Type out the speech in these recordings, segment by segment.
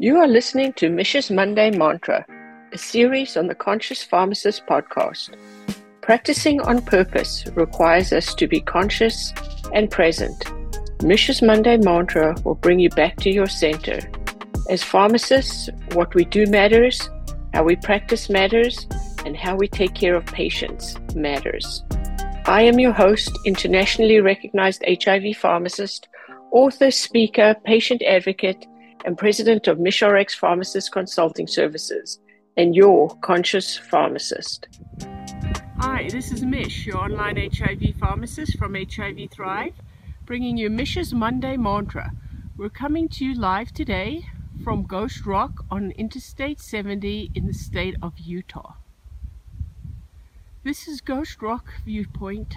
You are listening to Mich's Monday Mantra, a series on the Conscious Pharmacist podcast. Practicing on purpose requires us to be conscious and present. Mich's Monday Mantra will bring you back to your center. As pharmacists, what we do matters, how we practice matters, and how we take care of patients matters. I am your host, internationally recognized HIV pharmacist, author, speaker, patient advocate, and president of MichRx Pharmacist Consulting Services, and your conscious pharmacist. Hi, this is Mich, your online HIV pharmacist from HIV Thrive, bringing you Mich's Monday Mantra. We're coming to you live today from Ghost Rock on Interstate 70 in the state of Utah. This is Ghost Rock Viewpoint,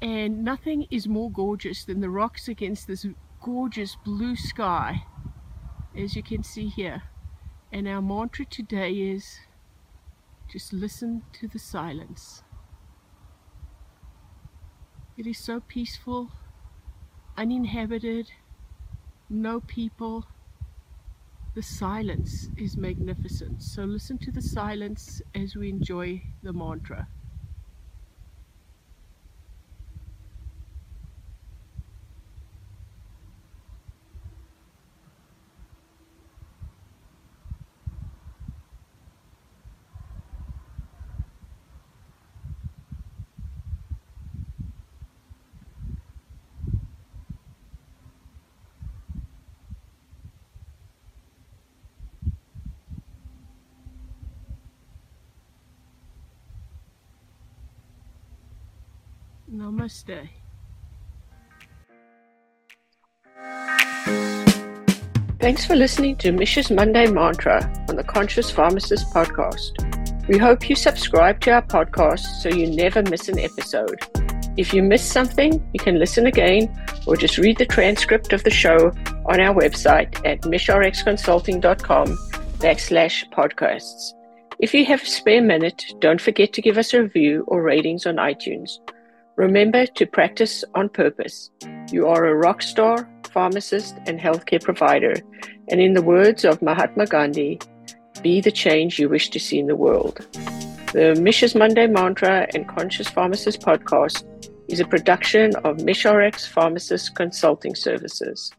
and nothing is more gorgeous than the rocks against this gorgeous blue sky as you can see here. And our mantra today is just listen to the silence. It is so peaceful uninhabited no people. The silence is magnificent. So listen to the silence as we enjoy the mantra Namaste. Thanks for listening to Mich's Monday Mantra on the Conscious Pharmacist podcast. We hope you subscribe to our podcast so you never miss an episode. If you miss something, you can listen again or just read the transcript of the show on our website at michrxconsulting.com backslash podcasts. If you have a spare minute, don't forget to give us a review or ratings on iTunes. Remember to practice on purpose. You are a rock star, pharmacist, and healthcare provider. And in the words of Mahatma Gandhi, be the change you wish to see in the world. The Mich's Monday Mantra and Conscious Pharmacist podcast is a production of MichRx Pharmacist Consulting Services.